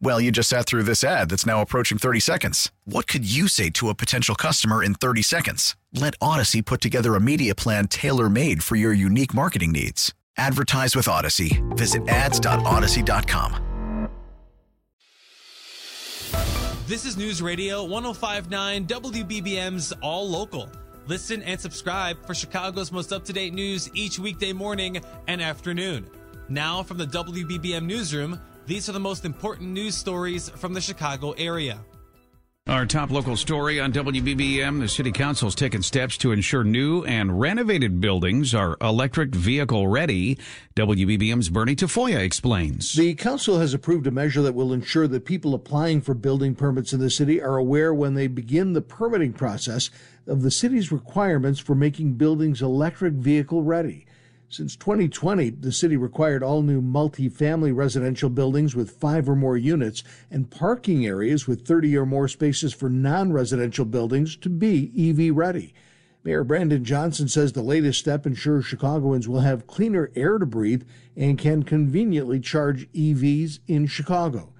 Well, you just sat through this ad that's now approaching 30 seconds. What could you say to a potential customer in 30 seconds? Let Audacy put together a media plan tailor made for your unique marketing needs. Advertise with Audacy. Visit ads.audacy.com. This is News Radio 1059 WBBM's All Local. Listen and subscribe for Chicago's most up to date news each weekday morning and afternoon. Now, from the WBBM Newsroom, these are the most important news stories from the Chicago area. Our top local story on WBBM the City Council has taken steps to ensure new and renovated buildings are electric vehicle ready. WBBM's Bernie Tafoya explains. The Council has approved a measure that will ensure that people applying for building permits in the city are aware when they begin the permitting process of the city's requirements for making buildings electric vehicle ready. Since 2020, the city required all new multi-family residential buildings with five or more units and parking areas with 30 or more spaces for non-residential buildings to be EV ready. Mayor Brandon Johnson says the latest step ensures Chicagoans will have cleaner air to breathe and can conveniently charge EVs in Chicago.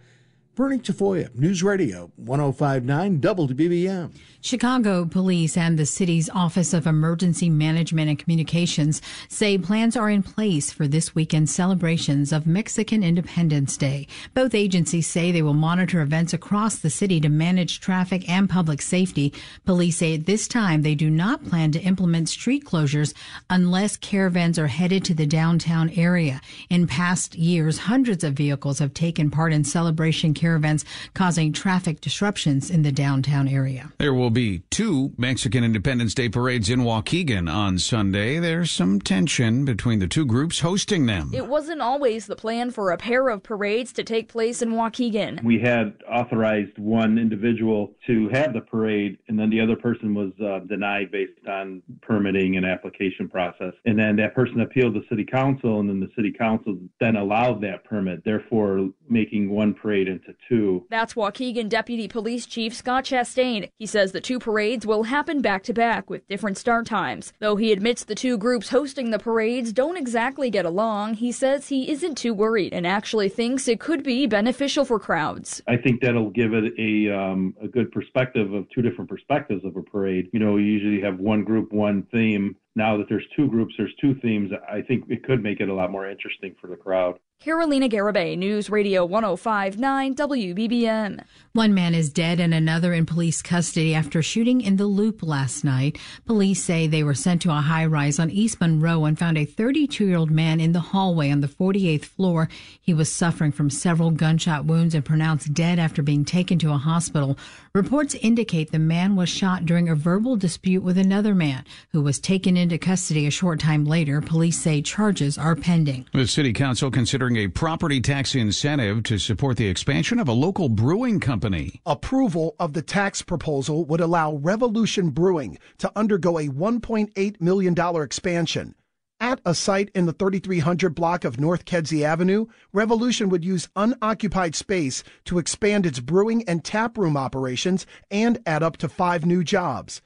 Bernie Tafoya, News Radio 1059 WBBM. Chicago Police and the city's Office of Emergency Management and Communications say plans are in place for this weekend's celebrations of Mexican Independence Day. Both agencies say they will monitor events across the city to manage traffic and public safety. Police say at this time they do not plan to implement street closures unless caravans are headed to the downtown area. In past years, hundreds of vehicles have taken part in celebration caravans, causing traffic disruptions in the downtown area. There will be two Mexican Independence Day parades in Waukegan on Sunday. There's some tension between the two groups hosting them. It wasn't always the plan for a pair of parades to take place in Waukegan. We had authorized one individual to have the parade, and then the other person was uh, denied based on permitting and application process. And then that person appealed to city council, and then the city council then allowed that permit, therefore making one parade into two. That's Waukegan Deputy Police Chief Scott Chastain. He says the two parades will happen back to back with different start times. Though he admits the two groups hosting the parades don't exactly get along, he says he isn't too worried and actually thinks it could be beneficial for crowds. I think that'll give it a um, a good perspective of two different perspectives of a parade. You know, you usually have one group, one theme. Now that there's two groups, there's two themes. I think it could make it a lot more interesting for the crowd. Carolina Garibay, News Radio 1059 WBBM. One man is dead and another in police custody after shooting in the loop last night. Police say they were sent to a high rise on East Monroe and found a 32 year old man in the hallway on the 48th floor. He was suffering from several gunshot wounds and pronounced dead after being taken to a hospital. Reports indicate the man was shot during a verbal dispute with another man who was taken into custody a short time later. Police say charges are pending. The city council considering a property tax incentive to support the expansion of a local brewing company. Approval of the tax proposal would allow Revolution Brewing to undergo a $1.8 million expansion. At a site in the 3300 block of North Kedzie Avenue, Revolution would use unoccupied space to expand its brewing and taproom operations and add up to five new jobs.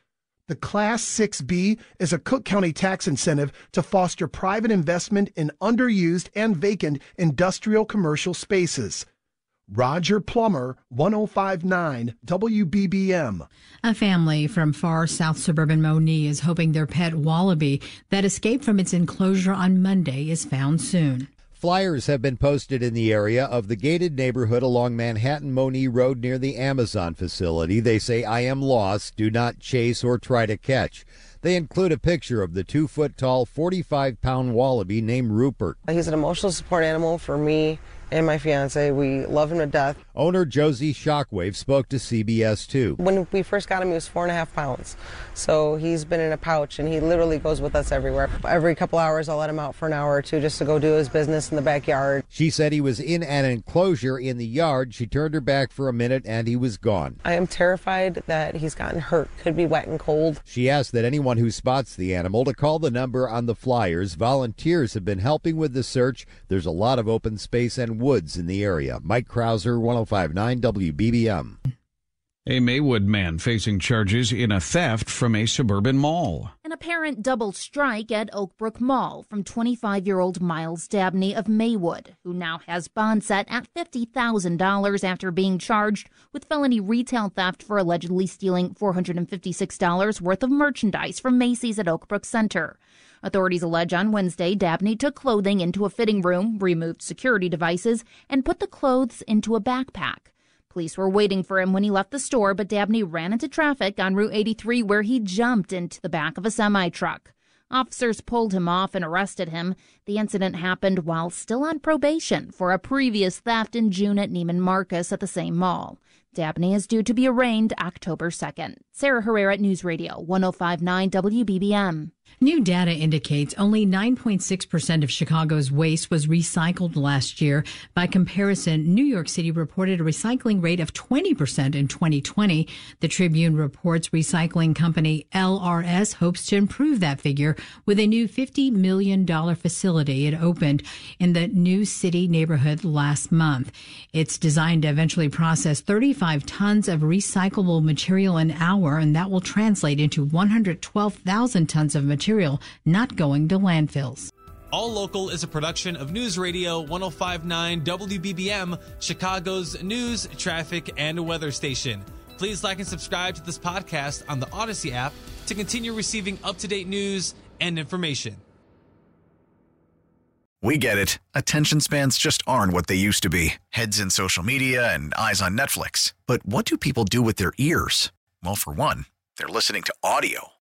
The Class 6B is a Cook County tax incentive to foster private investment in underused and vacant industrial commercial spaces. Roger Plummer, 1059 WBBM. A family from far south suburban Monee is hoping their pet wallaby that escaped from its enclosure on Monday is found soon. Flyers have been posted in the area of the gated neighborhood along Manhattan Monee Road near the Amazon facility. They say, I am lost. Do not chase or try to catch. They include a picture of the two foot tall, 45 pound wallaby named Rupert. He's an emotional support animal for me and my fiance. We love him to death. Owner Josie Shockwave spoke to CBS 2. When we first got him, he was four and a half pounds. So he's been in a pouch and he literally goes with us everywhere. Every couple hours, I'll let him out for an hour or two just to go do his business in the backyard. She said he was in an enclosure in the yard. She turned her back for a minute and he was gone. I am terrified that he's gotten hurt. Could be wet and cold. She asked that anyone who spots the animal to call the number on the flyers. Volunteers have been helping with the search. There's a lot of open space and woods in the area. Mike Krauser, 1059 WBBM. A Maywood man facing charges in a theft from a suburban mall. An apparent double strike at Oakbrook Mall from 25 year old Miles Dabney of Maywood, who now has bond set at $50,000 after being charged with felony retail theft for allegedly stealing $456 worth of merchandise from Macy's at Oakbrook Center. Authorities allege on Wednesday Dabney took clothing into a fitting room, removed security devices, and put the clothes into a backpack. Police were waiting for him when he left the store, but Dabney ran into traffic on Route 83 where he jumped into the back of a semi truck. Officers pulled him off and arrested him. The incident happened while still on probation for a previous theft in June at Neiman Marcus at the same mall. Dabney is due to be arraigned October 2nd. Sarah Herrera, News Radio, 1059 WBBM. New data indicates only 9.6% of Chicago's waste was recycled last year. By comparison, New York City reported a recycling rate of 20% in 2020. The Tribune reports recycling company LRS hopes to improve that figure with a new $50 million facility it opened in the New City neighborhood last month. It's designed to eventually process 35 tons of recyclable material an hour, and that will translate into 112,000 tons of material material not going to landfills. All Local is a production of News Radio 1059 WBBM, Chicago's news, traffic, and weather station. Please like and subscribe to this podcast on the Audacy app to continue receiving up to date news and information. We get it. Attention spans just aren't what they used to be heads in social media and eyes on Netflix. But what do people do with their ears? Well, for one, they're listening to audio.